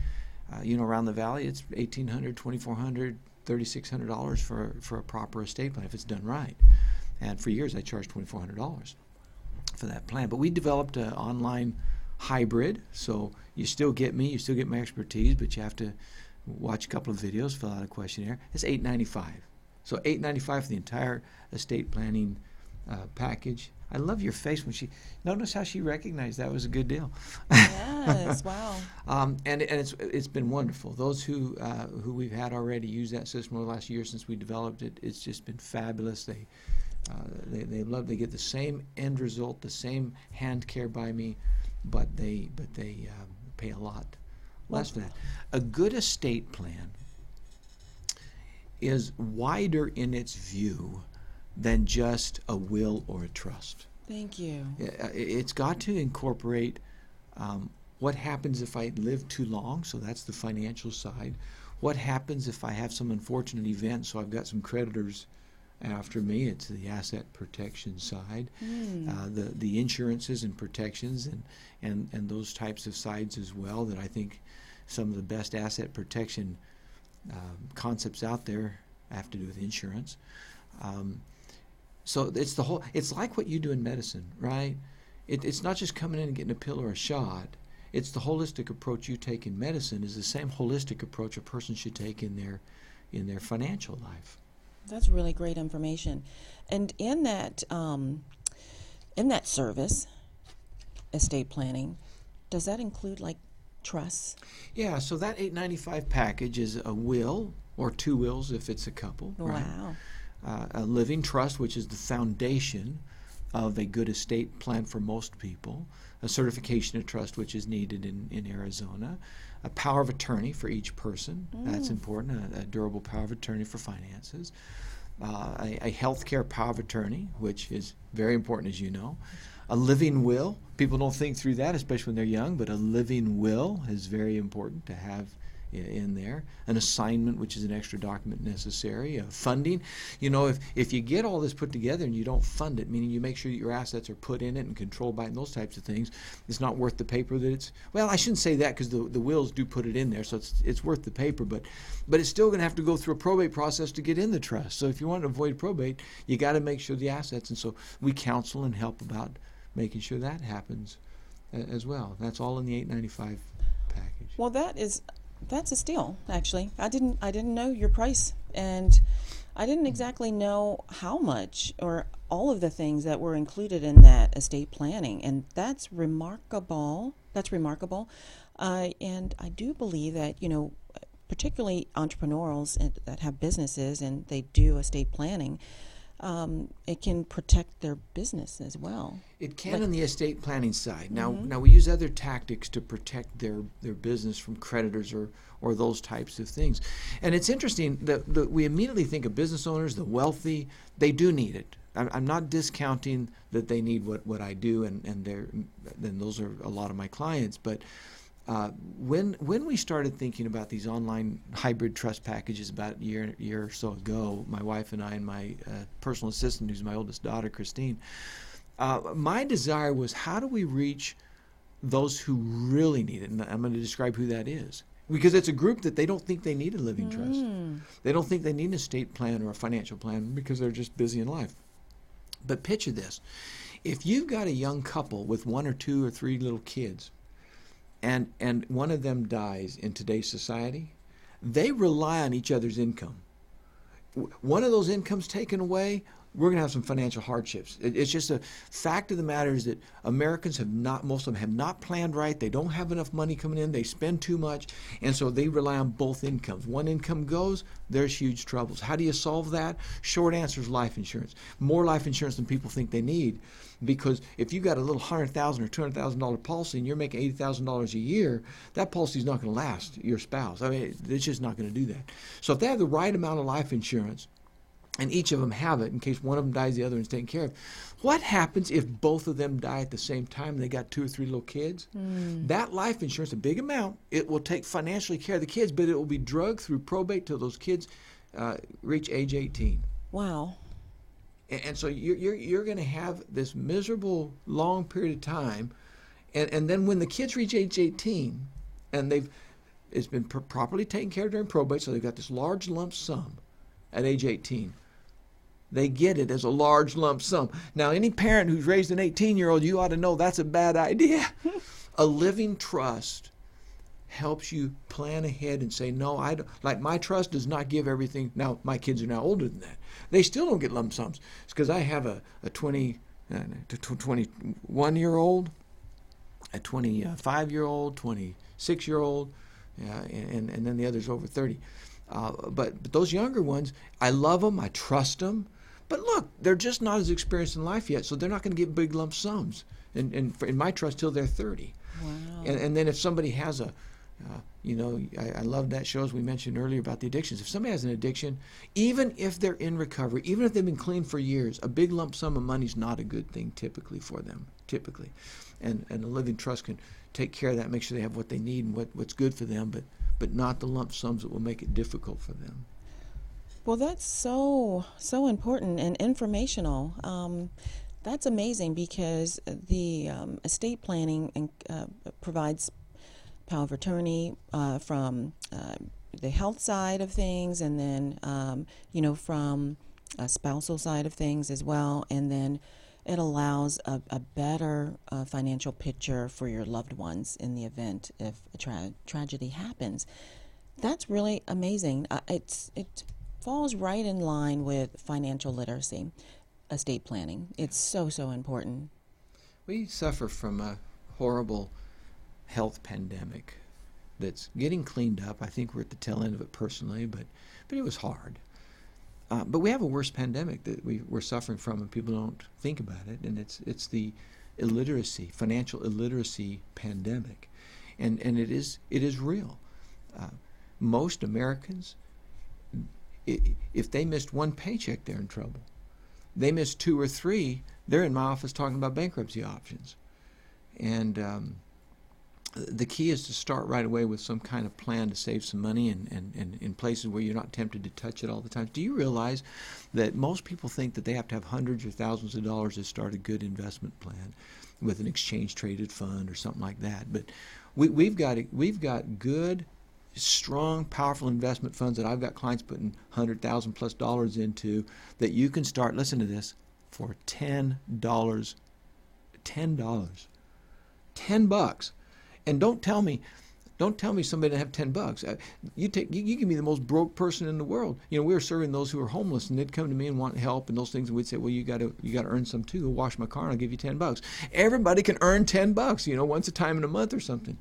Speaker 4: Uh, you know, around the valley, it's eighteen hundred, twenty four hundred, thirty six hundred dollars for for a proper estate plan if it's done right. And for years, I charged twenty four hundred dollars for that plan. But we developed an online hybrid, so you still get me, you still get my expertise, but you have to watch a couple of videos, fill out a questionnaire. It's eight ninety five. So eight ninety five for the entire estate planning uh, package. I love your face when she notice how she recognized that was a good deal.
Speaker 3: Yes, [LAUGHS] wow.
Speaker 4: um, and and it's it's been wonderful. Those who uh, who we've had already use that system over the last year since we developed it, it's just been fabulous. They uh, they they love they get the same end result, the same hand care by me, but they but they um, pay a lot less for that. A good estate plan is wider in its view than just a will or a trust.
Speaker 3: Thank you.
Speaker 4: Uh, It's got to incorporate um, what happens if I live too long, so that's the financial side. What happens if I have some unfortunate event, so I've got some creditors after me? It's the asset protection side, uh, the the insurances and protections, and, and and those types of sides as well. That I think some of the best asset protection um, concepts out there have to do with insurance. Um, so it's the whole. It's like what you do in medicine, right? It, it's not just coming in and getting a pill or a shot. It's the holistic approach you take in medicine is the same holistic approach a person should take in their in their financial life.
Speaker 3: That's really great information. And in that um, in that service, estate planning, does that include like trusts?
Speaker 4: Yeah, so that 895 package is a will or two wills if it's a couple. right?
Speaker 3: Wow.
Speaker 4: uh, a living trust, which is the foundation of a good estate plan for most people, a certification of trust, which is needed in, in Arizona, a power of attorney for each person, that's important, a, a durable power of attorney for finances, uh, a, a healthcare power of attorney, which is very important, as you know, a living will. People don't think through that, especially when they're young, but a living will is very important to have in there. An assignment, which is an extra document necessary. Uh, funding. You know, if, if you get all this put together and you don't fund it, meaning you make sure that your assets are put in it and controlled by it and those types of things, it's not worth the paper that it's. Well, I shouldn't say that because the, the wills do put it in there, so it's, it's worth the paper, but, but it's still going to have to go through a probate process to get in the trust. So if you want to avoid probate, you got to make sure the assets. And so we counsel and help about making sure that happens as well. That's all in the 895 package.
Speaker 3: Well, that is that's a steal. Actually, I didn't I didn't know your price, and I didn't exactly know how much or all of the things that were included in that estate planning, and that's remarkable. That's remarkable, uh, and I do believe that you know, particularly entrepreneurs that have businesses and they do estate planning. Um, it can protect their business as well.
Speaker 4: It can on the estate planning side. Now, now we use other tactics to protect their, their business from creditors or, or those types of things. And it's interesting that, that we immediately think of business owners, the wealthy, they do need it. I'm, I'm not discounting that they need what, what I do, and, and they're, then those are a lot of my clients. But uh, when when we started thinking about these online hybrid trust packages about a year year or so ago, my wife and I and my uh, personal assistant, who's my oldest daughter, Christine, uh, my desire was how do we reach those who really need it, and I'm going to describe who that is. Because it's a group that they don't think they need a living trust. They don't think they need an estate plan or a financial plan because they're just busy in life. But picture this if you've got a young couple with one or two or three little kids, and and one of them dies in today's society, they rely on each other's income. One of those incomes taken away, we're going to have some financial hardships. It, it's just a fact of the matter is that Americans have not, most of them have not planned right. They don't have enough money coming in. They spend too much, and so they rely on both incomes. One income goes, there's huge troubles. How do you solve that? Short answer is life insurance. More life insurance than people think they need, because if you've got a little 100,000 or two hundred thousand dollar policy and you're making eighty thousand dollars a year, that policy is not going to last your spouse. I mean, it's just not going to do that. So if they have the right amount of life insurance and each of them have it in case one of them dies, the other one's taken care of. What happens if both of them die at the same time and they got two or three little kids? That life insurance, a big amount, it will take financially care of the kids, but it will be drugged through probate till those kids uh, reach age 18.
Speaker 3: Wow.
Speaker 4: And, and so you're, you're, you're going to have this miserable long period of time. And, and then when the kids reach age 18 and they've it's been pr- properly taken care of during probate, so they've got this large lump sum at age 18. They get it as a large lump sum. Now, any parent who's raised an 18 year old, you ought to know that's a bad idea. a living trust helps you plan ahead and say, no, I don't, like my trust does not give everything. Now, my kids are now older than that. They still don't get lump sums. It's because I have a, a 20, uh, 21 year old, a 25 year old, 26 year old, yeah, and, and then the others over 30. Uh, but, but those younger ones, I love them, I trust them. But look, they're just not as experienced in life yet, so they're not going to get big lump sums. And, and in my trust till they're 30.
Speaker 3: Wow.
Speaker 4: And, and then if somebody has a, uh, you know, I, I love that show as we mentioned earlier about the addictions. If somebody has an addiction, even if they're in recovery, even if they've been clean for years, a big lump sum of money is not a good thing typically for them. Typically, and and a living trust can take care of that, make sure they have what they need and what, what's good for them, but but not the lump sums that will make it difficult for them.
Speaker 3: Well, that's so so important and informational. Um, that's amazing because the um, estate planning uh, provides power of attorney uh, from uh, the health side of things, and then um, you know from a spousal side of things as well, and then it allows a, a better uh, financial picture for your loved ones in the event if a tra- tragedy happens. That's really amazing. Uh, it's it falls right in line with financial literacy, estate planning. It's so so important.
Speaker 4: We suffer from a horrible health pandemic that's getting cleaned up. I think we're at the tail end of it personally, but but it was hard. Uh, but we have a worse pandemic that we, we're suffering from, and people don't think about it. And it's it's the illiteracy, financial illiteracy pandemic, and and it is it is real. Uh, most Americans, if they missed one paycheck, they're in trouble. They miss two or three, they're in my office talking about bankruptcy options, and um, the key is to start right away with some kind of plan to save some money and, and, and in places where you're not tempted to touch it all the time. Do you realize that most people think that they have to have hundreds or thousands of dollars to start a good investment plan with an exchange traded fund or something like that? But we, we've got we've got good, strong, powerful investment funds that I've got clients putting hundred thousand plus dollars into that you can start. Listen to this for ten dollars, ten dollars, ten bucks and don't tell me, don't tell me somebody didn't have ten bucks. Uh, you take, you, you can be the most broke person in the world. You know, we were serving those who were homeless, and they'd come to me and want help and those things, and we'd say, well, you got to, you got to earn some too. Go wash my car, and I'll give you ten bucks. Everybody can earn ten bucks, you know, once a time in a month or something.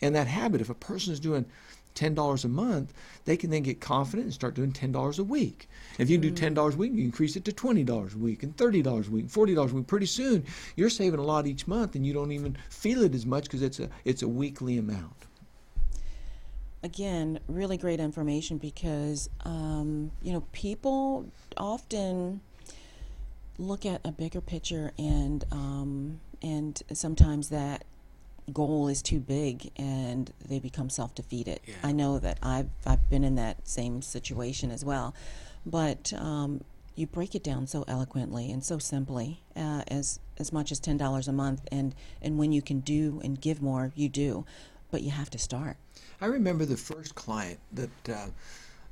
Speaker 4: And that habit, if a person is doing $10 a month, they can then get confident and start doing $10 a week. If you do $10 a week, you increase it to $20 a week and $30 a week, $40 a week. Pretty soon, you're saving a lot each month and you don't even feel it as much because it's a, it's a weekly amount.
Speaker 3: Again, really great information because, um, you know, people often look at a bigger picture and um, and sometimes that goal is too big and they become self-defeated. Yeah. I know that I've I've been in that same situation as well, but um, you break it down so eloquently and so simply uh, as as much as ten dollars a month, and and when you can do and give more, you do, but you have to start.
Speaker 4: I remember the first client that. Uh,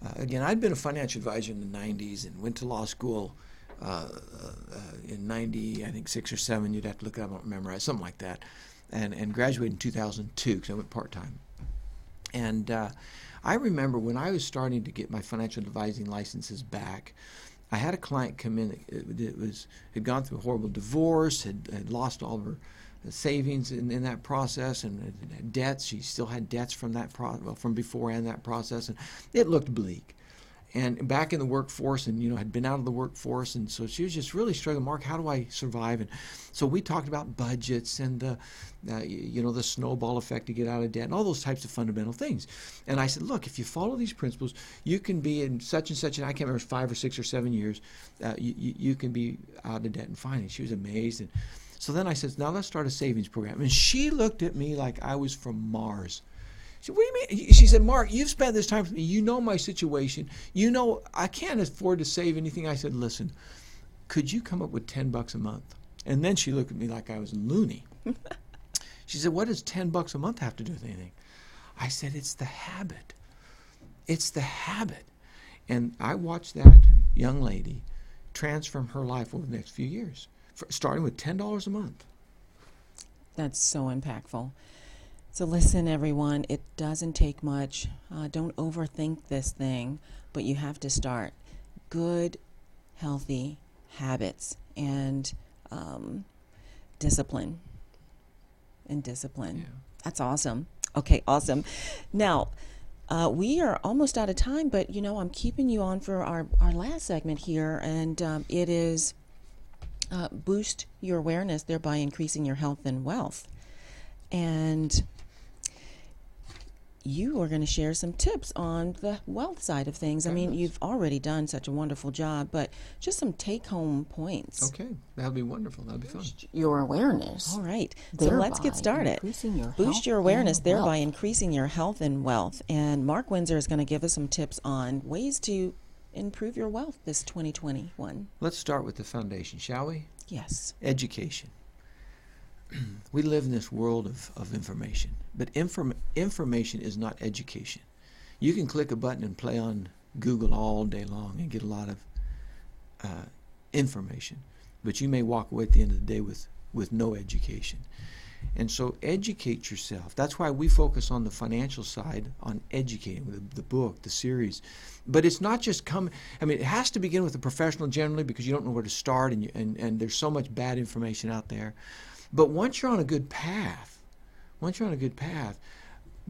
Speaker 4: uh, again, I'd been a financial advisor in the 90s and went to law school uh, uh, in 90, I think six or seven. You'd have to look it up, I don't memorize, something like that and, and graduated in 2002 because I went part time. And uh, I remember when I was starting to get my financial advising licenses back, I had a client come in that was had gone through a horrible divorce, had, had lost all of her savings in, in that process, and debts. She still had debts from that pro- well, from before and that process, and it looked bleak and back in the workforce and you know had been out of the workforce. And so she was just really struggling mark how do i survive? And so we talked about budgets and the uh, you know the snowball effect to get out of debt and all those types of fundamental things. And i said look if you follow these principles you can be in such and such and i can't remember five or six or seven years uh, you, you can be out of debt and fine and she was amazed. And so then i said now let's start a savings program. And she looked at me like i was from mars said, What do you mean? She said, Mark, you've spent this time with me. You know my situation. You know I can't afford to save anything. I said, Listen, could you come up with 10 bucks a month? And then she looked at me like I was loony. [LAUGHS] she said, What does 10 bucks a month have to do with anything? I said, it's the habit. It's the habit. And I watched that young lady transform her life over the next few years, starting with $10 a month.
Speaker 3: That's so impactful. So, listen, everyone, it doesn't take much. Uh, don't overthink this thing, but you have to start. Good, healthy habits and um, discipline. And discipline.
Speaker 4: Yeah.
Speaker 3: That's awesome. Okay, awesome. Now, uh, we are almost out of time, but you know, I'm keeping you on for our, our last segment here, and um, it is uh, boost your awareness, thereby increasing your health and wealth. And you are going to share some tips on the wealth side of things. I mean, you've already done such a wonderful job, but just some take home points.
Speaker 4: Okay, that'll be wonderful. That'll be fun.
Speaker 5: Your awareness.
Speaker 3: All right, so let's get started.
Speaker 5: increasing your
Speaker 3: Boost
Speaker 5: health
Speaker 3: your awareness,
Speaker 5: and
Speaker 3: thereby
Speaker 5: wealth.
Speaker 3: increasing your health and wealth. And Mark Winsor is going to give us some tips on ways to improve your wealth this 2021.
Speaker 4: Let's start with the foundation, shall we?
Speaker 3: Yes.
Speaker 4: Education. We live in this world of, of information, but inform, information is not education. You can click a button and play on Google all day long and get a lot of uh, information, but you may walk away at the end of the day with, with no education. And so educate yourself. That's why we focus on the financial side, on educating the, the book, the series. But it's not just come. I mean, it has to begin with a professional generally because you don't know where to start, and you, and and there's so much bad information out there. But once you're on a good path, once you're on a good path,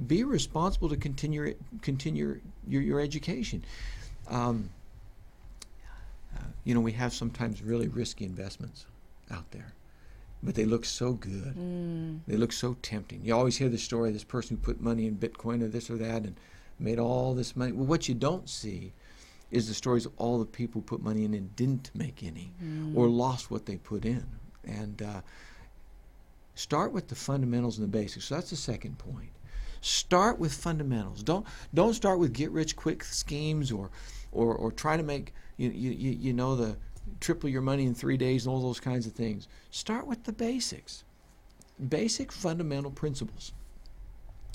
Speaker 4: be responsible to continue continue your your education. Um, uh, you know, we have sometimes really risky investments out there but they look so good. They look so tempting. You always hear the story of this person who put money in Bitcoin or this or that and made all this money. Well, what you don't see is the stories of all the people who put money in and didn't make any or lost what they put in. And uh, start with the fundamentals and the basics. So that's the second point. Start with fundamentals. Don't don't start with get rich quick schemes or or, or try to make you, you, you know the triple your money in three days and all those kinds of things. Start with the basics, basic fundamental principles,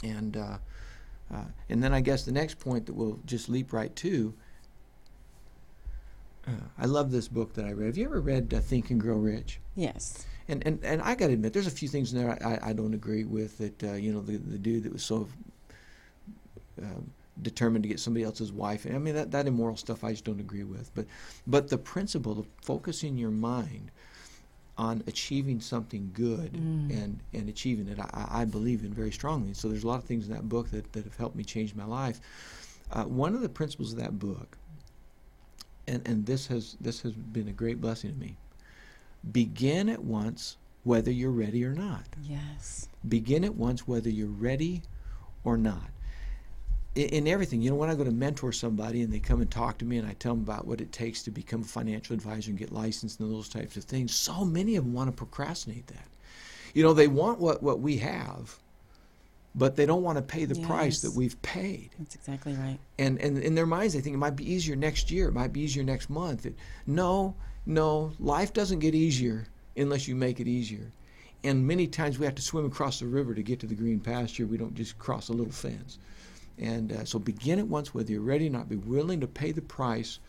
Speaker 4: and uh, uh, and then I guess the next point that we'll just leap right to. Uh, I love this book that I read. Have you ever read uh, Think and Grow Rich?
Speaker 3: Yes.
Speaker 4: And and, and I got to admit, there's a few things in there I, I don't agree with. That uh, you know the the dude that was so um, determined to get somebody else's wife. I mean that that immoral stuff I just don't agree with. But but the principle of focusing your mind on achieving something good and and achieving it, I, I believe in very strongly. So there's a lot of things in that book that that have helped me change my life. Uh, one of the principles of that book, and and this has this has been a great blessing to me. Begin at once, whether you're ready or not.
Speaker 3: Yes.
Speaker 4: begin at once whether you're ready or not. In, in everything you know when i go to mentor somebody and they come and talk to me and i tell them about what it takes to become a financial advisor and get licensed and those types of things so many of them want to procrastinate that. You know they want what, what we have but they don't want to pay the price that we've paid.
Speaker 3: That's exactly right.
Speaker 4: and and in their minds they think it might be easier next year it might be easier next month. It- no no life doesn't get easier unless you make it easier and many times we have to swim across the river to get to the green pasture we don't just cross a little fence and uh, so begin at once whether you're ready or not be willing to pay the price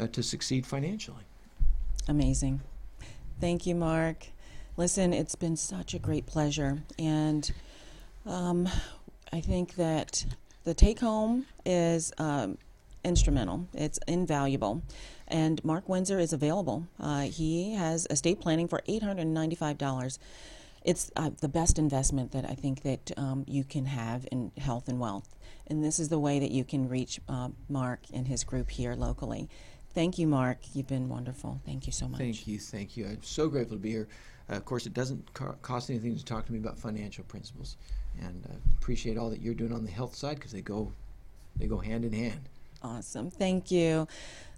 Speaker 4: uh, to succeed financially
Speaker 3: Amazing. Thank you, Mark. Listen, it's been such a great pleasure. And um, I think that the take home is um, instrumental, it's invaluable. And Mark Winsor is available. Uh, he has estate planning for $895. It's uh, the best investment that I think that um, you can have in health and wealth. And this is the way that you can reach uh, Mark and his group here locally. Thank you, Mark. You've been wonderful. Thank you so much.
Speaker 4: thank you thank you i'm so grateful to be here uh, of course it doesn't co- cost anything to talk to me about financial principles and uh, appreciate all that you're doing on the health side because they go they go hand in hand
Speaker 3: Awesome. Thank you.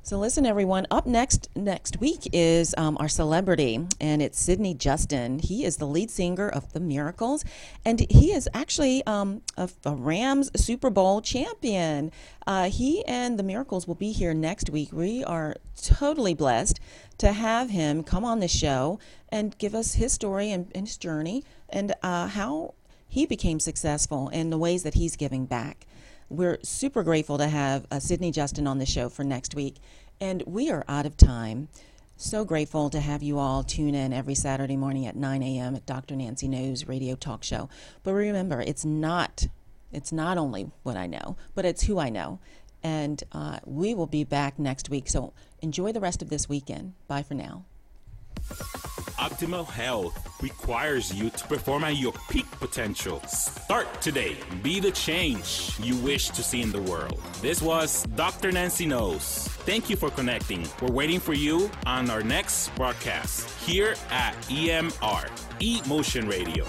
Speaker 3: So, listen, everyone. Up next next week is um, our celebrity, and it's Sidney Justin. He is the lead singer of The Miracles, and he is actually um, a, a Rams Super Bowl champion. Uh, he and The Miracles will be here next week. We are totally blessed to have him come on the show and give us his story and, and his journey and uh, how he became successful and the ways that he's giving back. We're super grateful to have uh, Sidney Justin on the show for next week, and we are out of time. So grateful to have you all tune in every Saturday morning at 9 a.m. at Dr. Nancy Knows Radio Talk Show. But remember, it's not it's not only what I know, but it's who I know. And uh, we will be back next week. So enjoy the rest of this weekend. Bye for now.
Speaker 2: Optimal health requires you to perform at your peak potential. Start today. Be the change you wish to see in the world. This was Dr. Nancy Knows. Thank you for connecting. We're waiting for you on our next broadcast here at EMR, E Motion Radio.